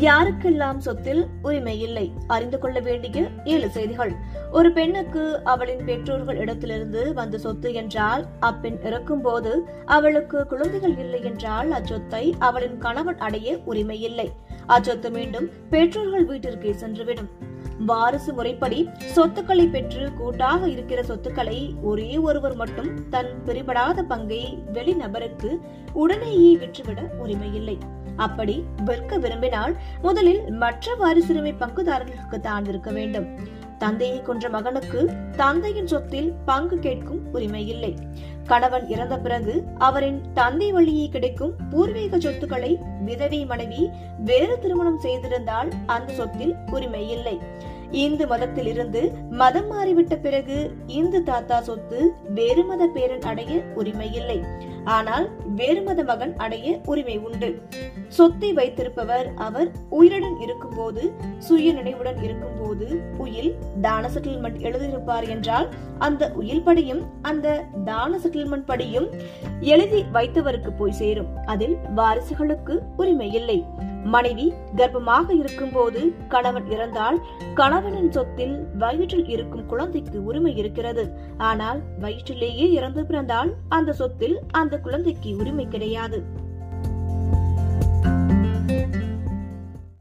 யாருக்கெல்லாம் சொத்தில் உரிமை இல்லை? அறிந்து கொள்ள வேண்டிய ஏழு செய்திகள். ஒரு பெண்ணுக்கு அவளின் பெற்றோர்கள் இடத்திலிருந்து வந்த சொத்து என்றால் அப்பெண் இறக்கும்போது அவளுக்கு குழந்தைகள் இல்லை என்றால் அச்சொத்தை அவளின் கணவன் அடைய உரிமை இல்லை. அச்சொத்து மீண்டும் பெற்றோர்கள் வீட்டிற்கே சென்றுவிடும். வாரிசு முறைப்படி சொத்துக்களை பெற்று கூட்டாக இருக்கிற சொத்துக்களை ஒரே ஒருவர் மட்டும் தன் பிரிபடாத பங்கை வெளிநபருக்கு உடனேயே விற்றுவிட உரிமை இல்லை அப்படி விற்க விரும்பினால் முதலில் மற்ற வாரிசுரிமை பங்குதாரர்களுக்கு தான் இருக்க வேண்டும். தந்தையை கொன்ற மகனுக்கு தந்தையின் சொத்தில் பங்கு கேட்கும் உரிமை இல்லை கணவன் இறந்த பிறகு அவரின் தந்தை வழியே கிடைக்கும் பூர்வீக சொத்துக்களை விதவை மனைவி வேறு திருமணம் செய்திருந்தால் அந்த சொத்தில் உரிமை இல்லை இந்து மதத்திலிருந்து மதம் மாறிவிட்ட பிறகு இந்து தாத்தா சொத்து வேறு மத பேரன் அடைய உரிமை இல்லை ஆனால் வேறு மத மகன் அடைய உரிமை உண்டு. சொத்தை வைத்திருப்பவர் அவர் உயிருடன் இருக்கும்போது சுய நினைவுடன் இருக்கும்போது உயில் தான செட்டில்மெண்ட் எழுதியிருப்பார் என்றால் அந்த உயில் படியும் அந்த தான செட்டில்மெண்ட் படியும் எழுதி வைத்தவருக்கு போய் சேரும். அதில் வாரிசுகளுக்கு உரிமை இல்லை. மனைவி கர்ப்பமாக இருக்கும்போது கணவன் இறந்தால் கணவனின் சொத்தில் வயிற்றில் இருக்கும் குழந்தைக்கு உரிமை இருக்கிறது. ஆனால் வயிற்றிலேயே இறந்து பிறந்தால் அந்த சொத்தில் அந்த குழந்தைக்கு உரிமை கிடையாது.